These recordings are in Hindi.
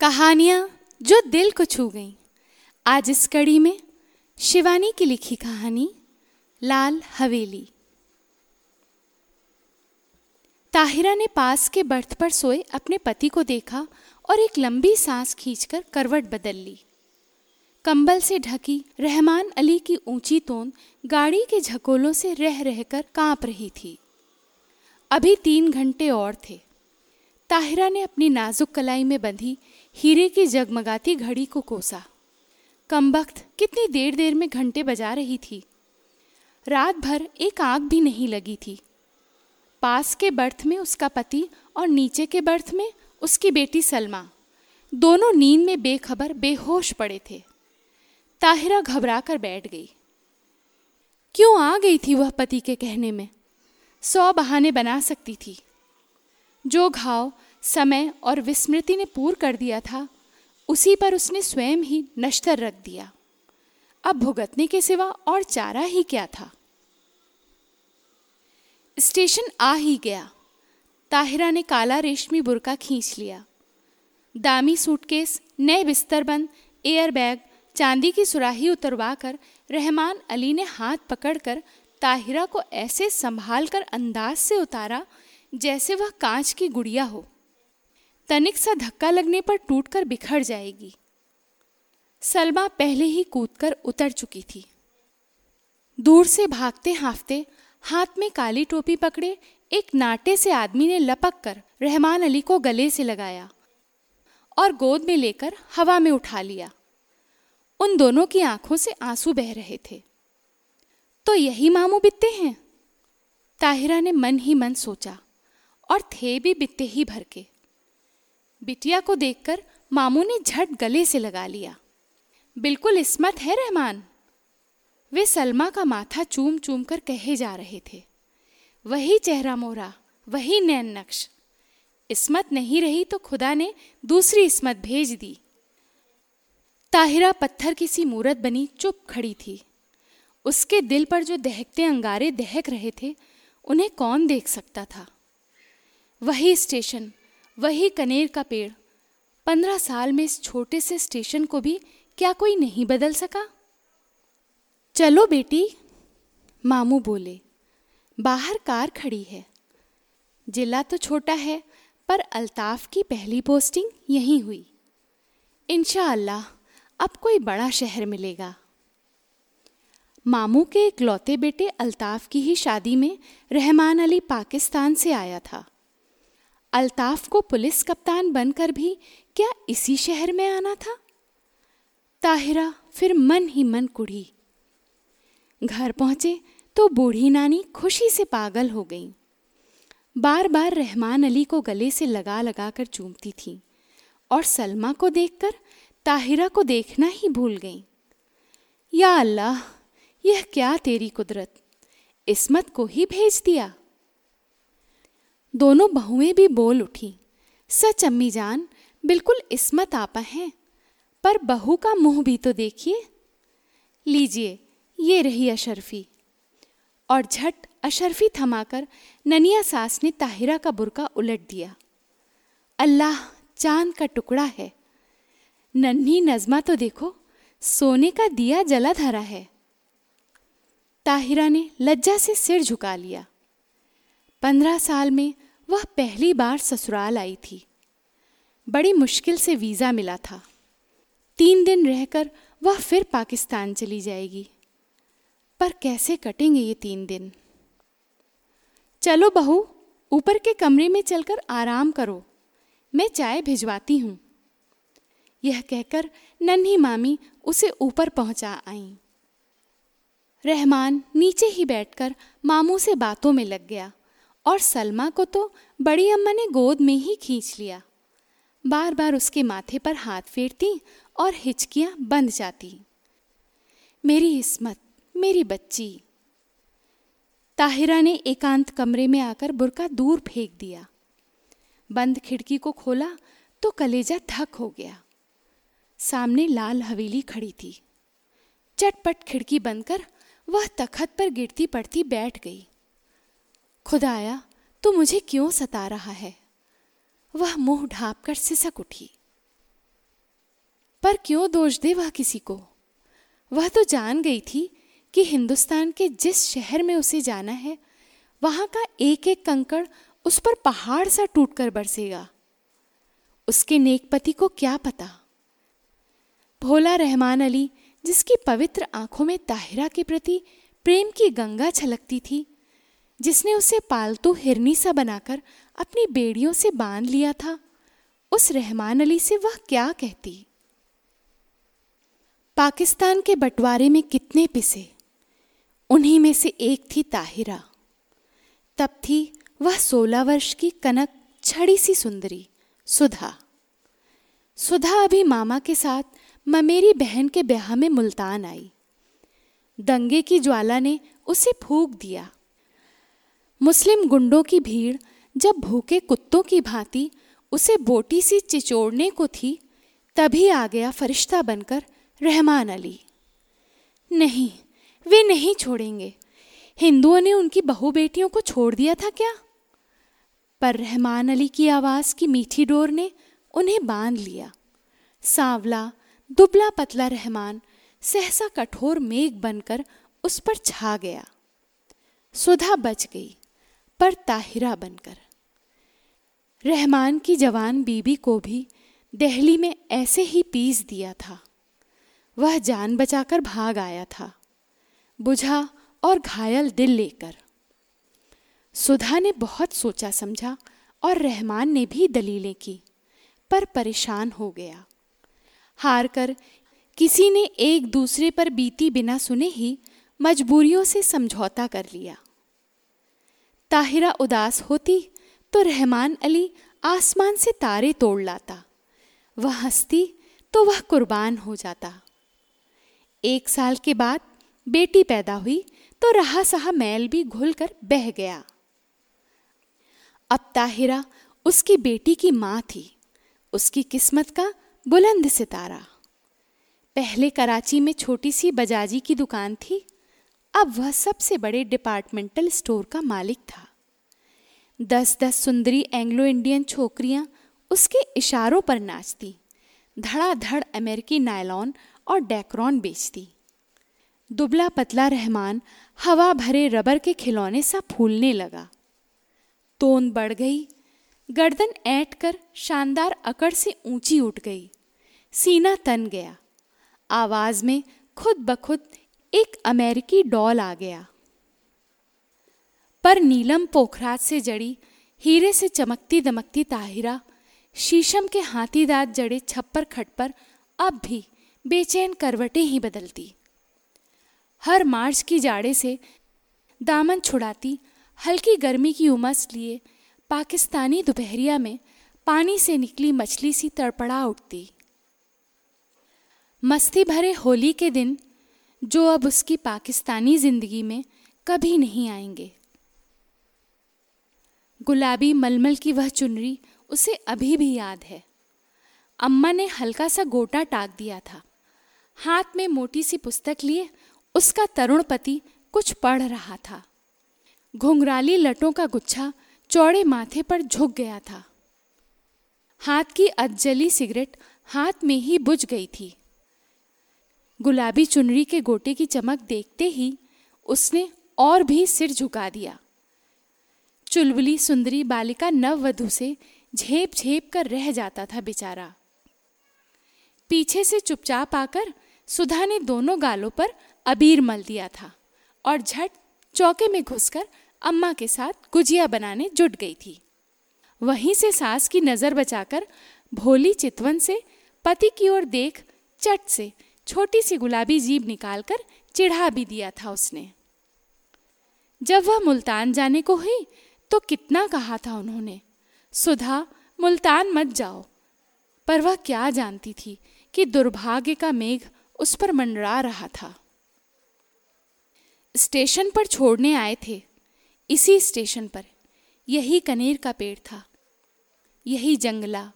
कहानियाँ जो दिल को छू गईं। आज इस कड़ी में शिवानी की लिखी कहानी, लाल हवेली। ताहिरा ने पास के बर्थ पर सोए अपने पति को देखा और एक लंबी सांस खींचकर करवट बदल ली। कंबल से ढकी रहमान अली की ऊँची तोन गाड़ी के झकोलों से रह रहकर काँप रही थी। अभी तीन घंटे और थे। ताहिरा ने अपनी नाजुक कलाई में बंधी, हीरे की जगमगाती घड़ी को कोसा। कमबख्त कितनी देर देर में घंटे बजा रही थी। रात भर एक आग भी नहीं लगी थी। पास के बर्थ में उसका पति और नीचे के बर्थ में उसकी बेटी सलमा। दोनों नींद में बेखबर, बेहोश पड़े थे। ताहिरा घबरा कर बैठ गई। क्यों आ गई थी वह पति के कहने में? सौ बहाने बना सकती थी। जो घाव, समय और विस्मृति ने पूर कर दिया था, उसी पर उसने स्वयं ही नश्तर रख दिया। अब भुगतने के सिवा और चारा ही क्या था? स्टेशन आ ही गया। ताहिरा ने काला रेशमी बुरका खींच लिया। दामी सूटकेस, नए बिस्तर बंद, एयर बैग, चांदी की सुराही उतरवा कर रहमान अली ने हाथ पकड़कर ताहिरा को ऐसे संभाल कर अंदाज से उतारा जैसे वह कांच की गुड़िया हो। तनिक सा धक्का लगने पर टूटकर बिखर जाएगी। सलमा पहले ही कूदकर उतर चुकी थी। दूर से भागते हाफते हाथ में काली टोपी पकड़े एक नाटे से आदमी ने लपक कर रहमान अली को गले से लगाया और गोद में लेकर हवा में उठा लिया। उन दोनों की आँखों से आँसू बह रहे थे। तो यही मामू बितते हैं? ताहिरा ने मन ही मन सोचा। और थे भी बित्ते ही भर के। बिटिया को देखकर मामू ने झट गले से लगा लिया। बिल्कुल इसमत है रहमान? वे सलमा का माथा चूम चूम कर कहे जा रहे थे। वही चेहरा मोरा, वही नैन नक्श। इसमत नहीं रही तो खुदा ने दूसरी इसमत भेज दी। ताहिरा पत्थर की सी मूरत बनी चुप खड़ी थी। उसके दिल पर जो दहकते अंगारे दहक रहे थे, उन्हें कौन देख सकता था? वही स्टेशन, वही कनेर का पेड़। पंद्रह साल में इस छोटे से स्टेशन को भी क्या कोई नहीं बदल सका? चलो बेटी, मामू बोले, बाहर कार खड़ी है। जिला तो छोटा है, पर अल्ताफ की पहली पोस्टिंग यहीं हुई। इनशा अब कोई बड़ा शहर मिलेगा। मामू के इकलौते बेटे अल्ताफ की ही शादी में रहमान अली पाकिस्तान से आया था। अल्ताफ को पुलिस कप्तान बनकर भी क्या इसी शहर में आना था? ताहिरा फिर मन ही मन कुढ़ी। घर पहुँचे तो बूढ़ी नानी खुशी से पागल हो गई। बार बार रहमान अली को गले से लगा लगा कर चूमती थी और सलमा को देखकर ताहिरा को देखना ही भूल गई। या अल्लाह, यह क्या तेरी कुदरत? इसमत को ही भेज दिया। दोनों बहुएँ भी बोल उठी, सच अम्मी जान, बिल्कुल इसमत आपा हैं, पर बहू का मुँह भी तो देखिए। लीजिए, ये रही अशरफी। और झट अशरफी थमाकर ननिया सास ने ताहिरा का बुरका उलट दिया। अल्लाह, चाँद का टुकड़ा है। नन्ही नजमा तो देखो, सोने का दिया जला धरा है। ताहिरा ने लज्जा से सिर झुका लिया। पंद्रह साल में वह पहली बार ससुराल आई थी। बड़ी मुश्किल से वीज़ा मिला था। तीन दिन रहकर वह फिर पाकिस्तान चली जाएगी। पर कैसे कटेंगे ये तीन दिन? चलो बहू, ऊपर के कमरे में चलकर आराम करो। मैं चाय भिजवाती हूँ। यह कहकर नन्ही मामी उसे ऊपर पहुँचा आईं। रहमान नीचे ही बैठकर मामू से बातों में लग गया। और सलमा को तो बड़ी अम्मा ने गोद में ही खींच लिया। बार बार उसके माथे पर हाथ फेरती और हिचकियाँ बंद जाती। मेरी इसमत, मेरी बच्ची। ताहिरा ने एकांत कमरे में आकर बुरका दूर फेंक दिया। बंद खिड़की को खोला तो कलेजा थक हो गया। सामने लाल हवेली खड़ी थी। चटपट खिड़की बंद कर वह तखत पर गिरती पड़ती बैठ गई। खुदाया तू मुझे क्यों सता रहा है? वह मुँह ढाप कर सिसक उठी। पर क्यों दोष दे वह किसी को? वह तो जान गई थी कि हिंदुस्तान के जिस शहर में उसे जाना है, वहाँ का एक एक कंकड़ उस पर पहाड़ सा टूटकर बरसेगा। उसके नेकपति को क्या पता? भोला रहमान अली, जिसकी पवित्र आँखों में ताहिरा के प्रति प्रेम की गंगा छलकती थी जिसने उसे पालतू हिरनी सा बनाकर अपनी बेड़ियों से बाँध लिया था, उस रहमान अली से वह क्या कहती? पाकिस्तान के बंटवारे में कितने पिसे? उन्हीं में से एक थी ताहिरा। तब थी वह सोलह वर्ष की कनक छड़ी सी सुंदरी, सुधा। सुधा अभी मामा के साथ ममेरी बहन के ब्याह में मुल्तान आई। दंगे की ज्वाला ने उसे फूक दिया। मुस्लिम गुंडों की भीड़ जब भूखे कुत्तों की भांति उसे बोटी सी चिचोड़ने को थी, तभी आ गया फरिश्ता बनकर रहमान अली। नहीं, वे नहीं छोड़ेंगे। हिंदुओं ने उनकी बहू बेटियों को छोड़ दिया था क्या? पर रहमान अली की आवाज़ की मीठी डोर ने उन्हें बाँध लिया। सांवला, दुबला पतला रहमान, सहसा कठोर मेघ बनकर उस पर छा गया। सुधा बच गई। पर ताहिरा बनकर। रहमान की जवान बीबी को भी दहली में ऐसे ही पीस दिया था। वह जान बचाकर भाग आया था, बुझा और घायल दिल लेकर। सुधा ने बहुत सोचा समझा और रहमान ने भी दलीलें की, पर परेशान हो गया। हार कर किसी ने एक दूसरे पर बीती बिना सुने ही मजबूरियों से समझौता कर लिया। ताहिरा उदास होती तो रहमान अली आसमान से तारे तोड़ लाता। वह हंसती तो वह कुर्बान हो जाता। एक साल के बाद बेटी पैदा हुई तो रहा सहा मैल भी घुल कर बह गया। अब ताहिरा उसकी बेटी की माँ थी। उसकी किस्मत का बुलंद सितारा। पहले कराची में छोटी सी बजाजी की दुकान थी। अब वह सबसे बड़े डिपार्टमेंटल स्टोर का मालिक था। दस दस सुंदरी एंग्लो इंडियन छोकरियाँ उसके इशारों पर नाचती, धड़ाधड़ अमेरिकी नायलॉन और डेक्रॉन बेचती। दुबला पतला रहमान हवा भरे रबर के खिलौने सा फूलने लगा। तोन बढ़ गई, गर्दन ऐट कर शानदार अकड़ से ऊँची उठ गई। सीना तन गया। आवाज़ में खुद बखुद एक अमेरिकी डॉल आ गया। पर नीलम पोखराज से जड़ी, हीरे से चमकती दमकती ताहिरा, शीशम के हाथी दांत जड़े छप्पर खट पर अब भी बेचैन करवटें ही बदलती। हर मार्च की जाड़े से दामन छुड़ाती, हल्की गर्मी की उमस लिए पाकिस्तानी दोपहरिया में पानी से निकली मछली सी तड़पड़ा उठती। मस्ती भरे होली के दिन जो अब उसकी पाकिस्तानी ज़िंदगी में कभी नहीं आएँगे। गुलाबी मलमल की वह चुनरी उसे अभी भी याद है। अम्मा ने हल्का सा गोटा टाक दिया था। हाथ में मोटी सी पुस्तक लिए उसका तरुण पति कुछ पढ़ रहा था। घुंघराली लटों का गुच्छा चौड़े माथे पर झुक गया था। हाथ की अधजली सिगरेट हाथ में ही बुझ गई थी। गुलाबी चुनरी के गोटे की चमक देखते ही उसने और भी सिर झुका दिया। चुलबुली सुंदरी बालिका नववधु से झेप झेप कर रह जाता था बेचारा। पीछे से चुपचाप आकर सुधा ने दोनों गालों पर अबीर मल दिया था और झट चौके में घुसकर अम्मा के साथ गुजिया बनाने जुट गई थी। वहीं से सास की नज़र बचाकर भोली चितवन से पति की ओर देख चट से छोटी सी गुलाबी जीभ निकालकर चिढ़ा भी दिया था उसने। जब वह मुल्तान जाने को हुई तो कितना कहा था उन्होंने, सुधा, मुल्तान मत जाओ। पर वह क्या जानती थी कि दुर्भाग्य का मेघ उस पर मंडरा रहा था। स्टेशन पर छोड़ने आए थे। इसी स्टेशन पर यही कनेर का पेड़ था, यही जंगला।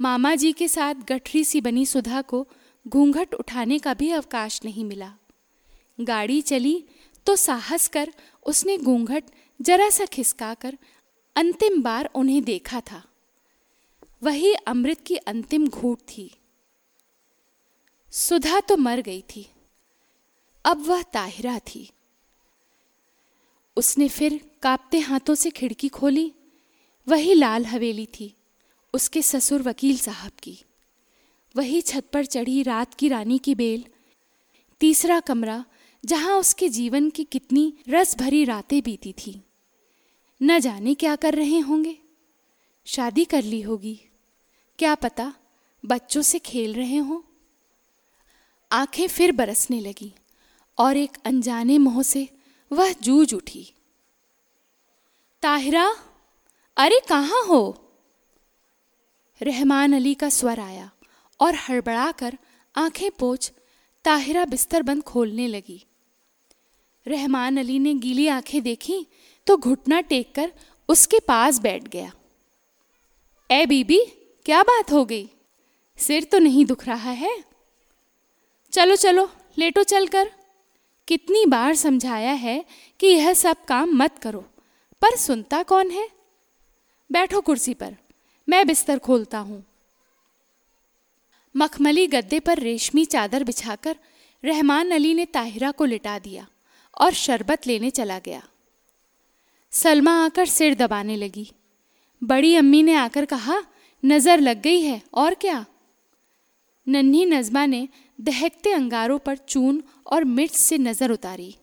मामा जी के साथ गठरी सी बनी सुधा को घूंघट उठाने का भी अवकाश नहीं मिला। गाड़ी चली तो साहस कर उसने घूंघट जरा सा खिसका कर अंतिम बार उन्हें देखा था। वही अमृत की अंतिम घूट थी। सुधा तो मर गई थी। अब वह ताहिरा थी। उसने फिर कांपते हाथों से खिड़की खोली। वही लाल हवेली थी, उसके ससुर वकील साहब की। वही छत पर चढ़ी रात की रानी की बेल। तीसरा कमरा, जहाँ उसके जीवन की कितनी रस भरी रातें बीती थी। न जाने क्या कर रहे होंगे। शादी कर ली होगी। क्या पता बच्चों से खेल रहे हों। आँखें फिर बरसने लगी और एक अनजाने मोह से वह जूझ उठी। ताहिरा, अरे कहाँ हो? रहमान अली का स्वर आया। और हड़बड़ाकर आँखें पोछ ताहिरा बिस्तर बंद खोलने लगी। रहमान अली ने गीली आँखें देखी तो घुटना टेक कर उसके पास बैठ गया। ए बीबी, क्या बात हो गई? सिर तो नहीं दुख रहा है? चलो चलो, लेटो चलकर। कितनी बार समझाया है कि यह सब काम मत करो, पर सुनता कौन है? बैठो कुर्सी पर, मैं बिस्तर खोलता हूँ। मखमली गद्दे पर रेशमी चादर बिछाकर रहमान अली ने ताहिरा को लिटा दिया और शरबत लेने चला गया। सलमा आकर सिर दबाने लगी। बड़ी अम्मी ने आकर कहा, नज़र लग गई है, और क्या? नन्ही नजमा ने दहकते अंगारों पर चून और मिर्च से नज़र उतारी।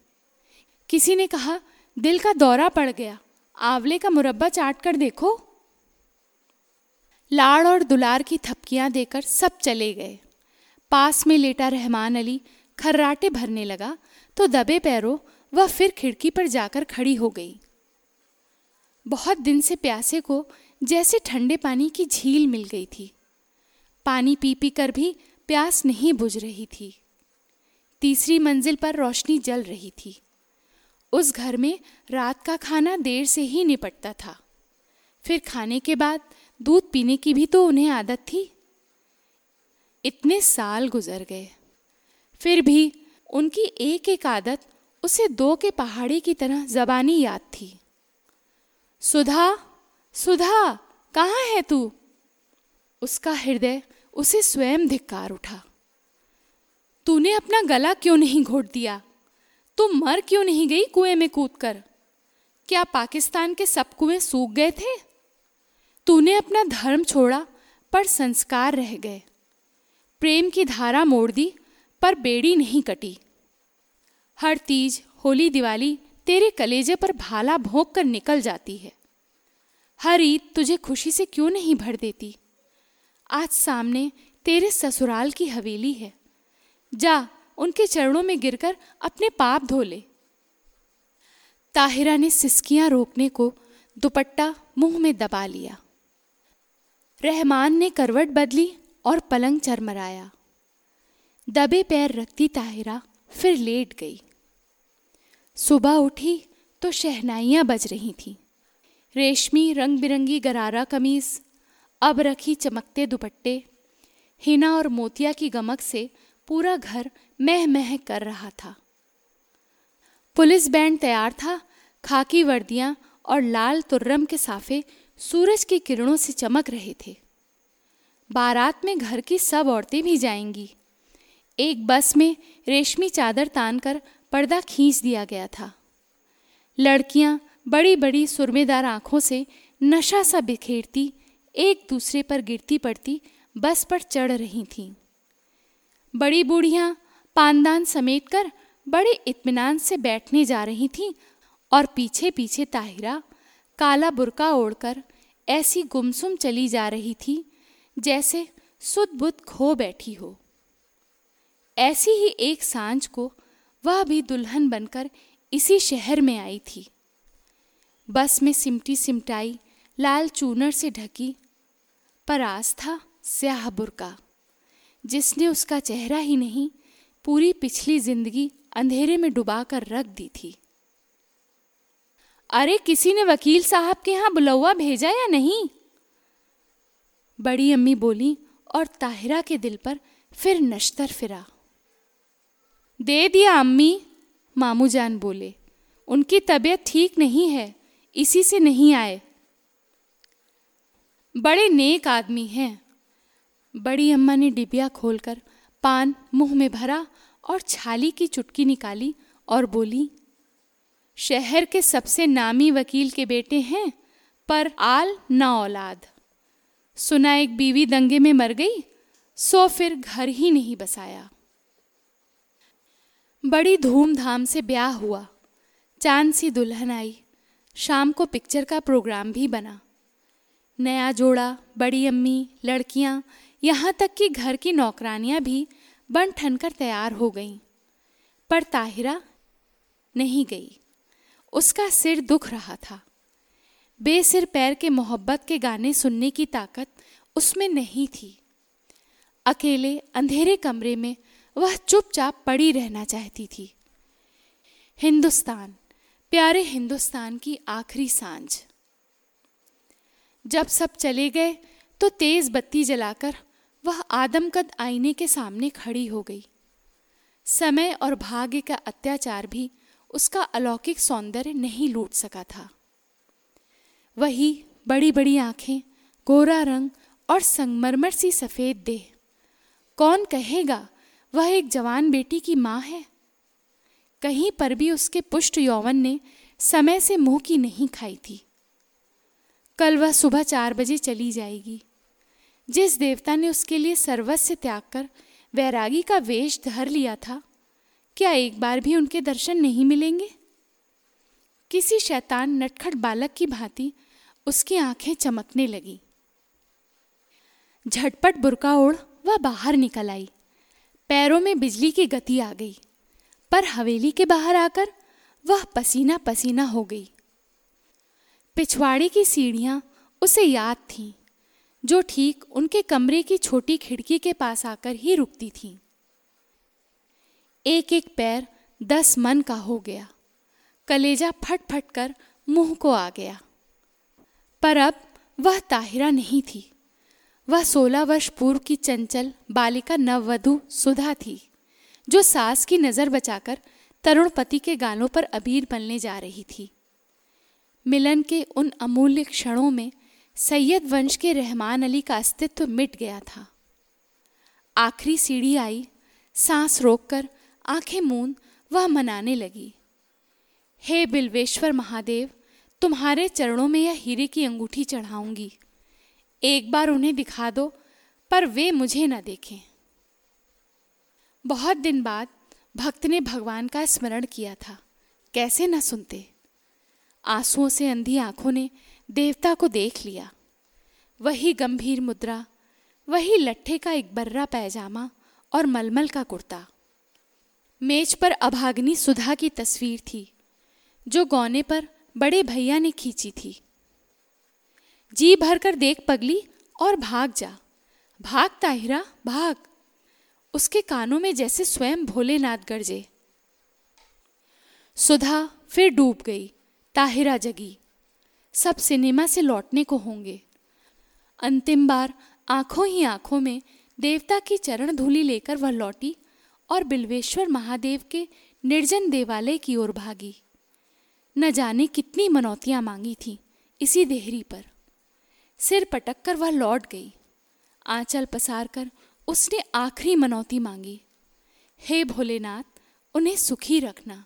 किसी ने कहा, दिल का दौरा पड़ गया, आंवले का मुरब्बा चाट कर देखो। लाड़ और दुलार की थपकियाँ देकर सब चले गए। पास में लेटा रहमान अली खर्राटे भरने लगा तो दबे पैरों वह फिर खिड़की पर जाकर खड़ी हो गई। बहुत दिन से प्यासे को जैसे ठंडे पानी की झील मिल गई थी। पानी पी पी कर भी प्यास नहीं बुझ रही थी। तीसरी मंजिल पर रोशनी जल रही थी। उस घर में रात का खाना देर से ही निपटता था। फिर खाने के बाद दूध पीने की भी तो उन्हें आदत थी। इतने साल गुजर गए। फिर भी उनकी एक एक आदत उसे दो के पहाड़ी की तरह जबानी याद थी। सुधा सुधा, कहाँ है तू? उसका हृदय उसे स्वयं धिक्कार उठा। तूने अपना गला क्यों नहीं घोट दिया? तू मर क्यों नहीं गई कुएँ में कूदकर? क्या पाकिस्तान के सब कुएँ सूख गए थे? तूने अपना धर्म छोड़ा, पर संस्कार रह गए। प्रेम की धारा मोड़ दी, पर बेड़ी नहीं कटी। हर तीज, होली, दिवाली तेरे कलेजे पर भाला भोंक कर निकल जाती है। हर ईद तुझे खुशी से क्यों नहीं भर देती? आज सामने तेरे ससुराल की हवेली है। जा, उनके चरणों में गिरकर अपने पाप धो ले। ताहिरा ने सिसकियाँ रोकने को दुपट्टा मुँह में दबा लिया। रहमान ने करवट बदली और पलंग चरमराया। दबे पैर रखती ताहिरा फिर लेट गई। सुबह उठी तो शहनाइयाँ बज रही थीं। रेशमी रंग बिरंगी गरारा कमीज, अब रखी चमकते दुपट्टे, हिना और मोतिया की गमक से पूरा घर मह मह कर रहा था। पुलिस बैंड तैयार था, खाकी वर्दियाँ और लाल तुर्रम के साफे सूरज की किरणों से चमक रहे थे। बारात में घर की सब औरतें भी जाएँगी। एक बस में रेशमी चादर तान कर पर्दा खींच दिया गया था। लड़कियाँ बड़ी बड़ी सुरमेदार आँखों से नशा सा बिखेरती एक दूसरे पर गिरती पड़ती बस पर चढ़ रही थीं। बड़ी बूढ़ियाँ पानदान समेट कर बड़े इत्मीनान से बैठने जा रही थीं और पीछे पीछे ताहिरा काला बुरका ओढ़कर ऐसी गुमसुम चली जा रही थी, जैसे सुध बुद्ध खो बैठी हो। ऐसी ही एक साँझ को वह भी दुल्हन बनकर इसी शहर में आई थी। बस में सिमटी सिमटाई, लाल चूनर से ढकी पर आज था स्याह बुरका, जिसने उसका चेहरा ही नहीं, पूरी पिछली ज़िंदगी अंधेरे में डुबा कर रख दी थी। अरे, किसी ने वकील साहब के यहाँ बुलौआ भेजा या नहीं? बड़ी अम्मी बोली, और ताहिरा के दिल पर फिर नश्तर फिरा। दे दिया अम्मी, मामू जान बोले। उनकी तबीयत ठीक नहीं है, इसी से नहीं आए। बड़े नेक आदमी हैं। बड़ी अम्मा ने डिबिया खोलकर पान मुँह में भरा और छाली की चुटकी निकाली और बोली शहर के सबसे नामी वकील के बेटे हैं, पर आल न औलाद। सुना एक बीवी दंगे में मर गई, सो फिर घर ही नहीं बसाया। बड़ी धूमधाम से ब्याह हुआ। चाँद सी दुल्हन आई। शाम को पिक्चर का प्रोग्राम भी बना। नया जोड़ा, बड़ी अम्मी, लड़कियाँ, यहाँ तक कि घर की नौकरानियाँ भी बन ठन कर तैयार हो गईं। पर ताहिरा नहीं गई। उसका सिर दुख रहा था। बेसिर पैर के मोहब्बत के गाने सुनने की ताकत उसमें नहीं थी। अकेले, अंधेरे कमरे में वह चुपचाप पड़ी रहना चाहती थी। हिंदुस्तान, प्यारे हिंदुस्तान की आखिरी साँझ। जब सब चले गए तो तेज बत्ती जलाकर वह आदमकद आईने के सामने खड़ी हो गई। समय और भाग्य का अत्याचार भी उसका अलौकिक सौंदर्य नहीं लूट सका था। वही बड़ी बड़ी आँखें, गोरा रंग और संगमरमर सी सफ़ेद देह। कौन कहेगा, वह एक जवान बेटी की माँ है? कहीं पर भी उसके पुष्ट यौवन ने समय से मुँह की नहीं खाई थी। कल वह सुबह चार बजे चली जाएगी। जिस देवता ने उसके लिए सर्वस्व त्याग कर वैरागी का वेश धर लिया था क्या एक बार भी उनके दर्शन नहीं मिलेंगे? किसी शैतान नटखट बालक की भांति उसकी आँखें चमकने लगी। झटपट बुरका ओढ़ वह बाहर निकल आई। पैरों में बिजली की गति आ गई, पर हवेली के बाहर आकर वह पसीना पसीना हो गई। पिछवाड़े की सीढ़ियाँ उसे याद थीं, जो ठीक उनके कमरे की छोटी खिड़की के पास आकर ही रुकती थीं। एक एक पैर दस मन का हो गया। कलेजा फट फट कर मुँह को आ गया। पर अब वह ताहिरा नहीं थी। वह सोलह वर्ष पूर्व की चंचल बालिका नववधु सुधा थी, जो सास की नज़र बचाकर तरुण पति के गालों पर अबीर बनने जा रही थी। मिलन के उन अमूल्य क्षणों में सैयद वंश के रहमान अली का अस्तित्व मिट गया था। आखिरी सीढ़ी आई, सांस रोककर आँखें मूंद, वह मनाने लगी। हे बिल्वेश्वर महादेव, तुम्हारे चरणों में यह हीरे की अंगूठी चढ़ाऊँगी। एक बार उन्हें दिखा दो, पर वे मुझे न देखें। बहुत दिन बाद भक्त ने भगवान का स्मरण किया था। कैसे न सुनते। आंसुओं से अंधी आँखों ने देवता को देख लिया। वही गंभीर मुद्रा, वही लट्ठे का एक बर्रा पैजामा और मलमल का कुर्ता। मेज पर अभाग्नि सुधा की तस्वीर थी, जो गौने पर बड़े भैया ने खींची थी। जी भरकर देख पगली और भाग जा। भाग ताहिरा, भाग। उसके कानों में जैसे स्वयं भोलेनाथ गरजे। सुधा फिर डूब गई, ताहिरा जगी। सब सिनेमा से लौटने को होंगे। अंतिम बार आँखों ही आँखों में देवता की चरण धूली लेकर वह लौटी और बिल्वेश्वर महादेव के निर्जन देवालय की ओर भागी। न जाने कितनी मनौतियाँ मांगी थी इसी देहरी पर। सिर पटक कर वह लौट गई। आंचल पसार कर उसने आखिरी मनौती मांगी। हे भोलेनाथ, उन्हें सुखी रखना।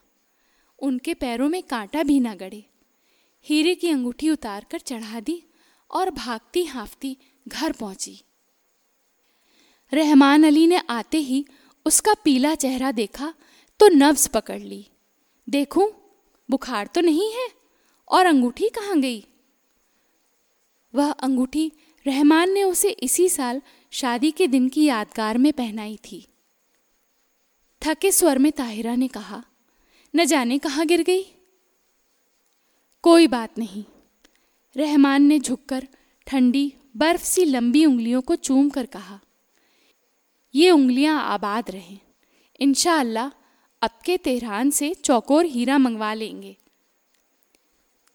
उनके पैरों में कांटा भी ना गड़े। हीरे की अंगूठी उतार कर चढ़ा दी और भागती हाफती घर पहुँची। रहमान अली ने आते ही उसका पीला चेहरा देखा तो नब्ज पकड़ ली। देखूँ, बुखार तो नहीं है? और अंगूठी कहाँ गई? वह अंगूठी रहमान ने उसे इसी साल शादी के दिन की यादगार में पहनाई थी। थके स्वर में ताहिरा ने कहा, न जाने कहाँ गिर गई? कोई बात नहीं। रहमान ने झुककर ठंडी, बर्फ़ सी लंबी उंगलियों को चूम कर कहा ये उंगलियाँ आबाद रहें। अल्लाह अब के तेहरान से चौकोर हीरा मंगवा लेंगे।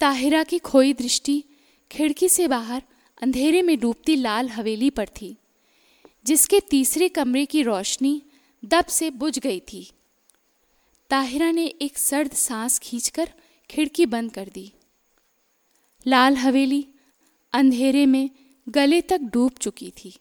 ताहिरा की खोई दृष्टि खिड़की से बाहर अंधेरे में डूबती लाल हवेली पर थी, जिसके तीसरे कमरे की रोशनी दब से बुझ गई थी। ताहिरा ने एक सर्द सांस खींचकर खिड़की बंद कर दी। लाल हवेली अंधेरे में गले तक डूब चुकी थी।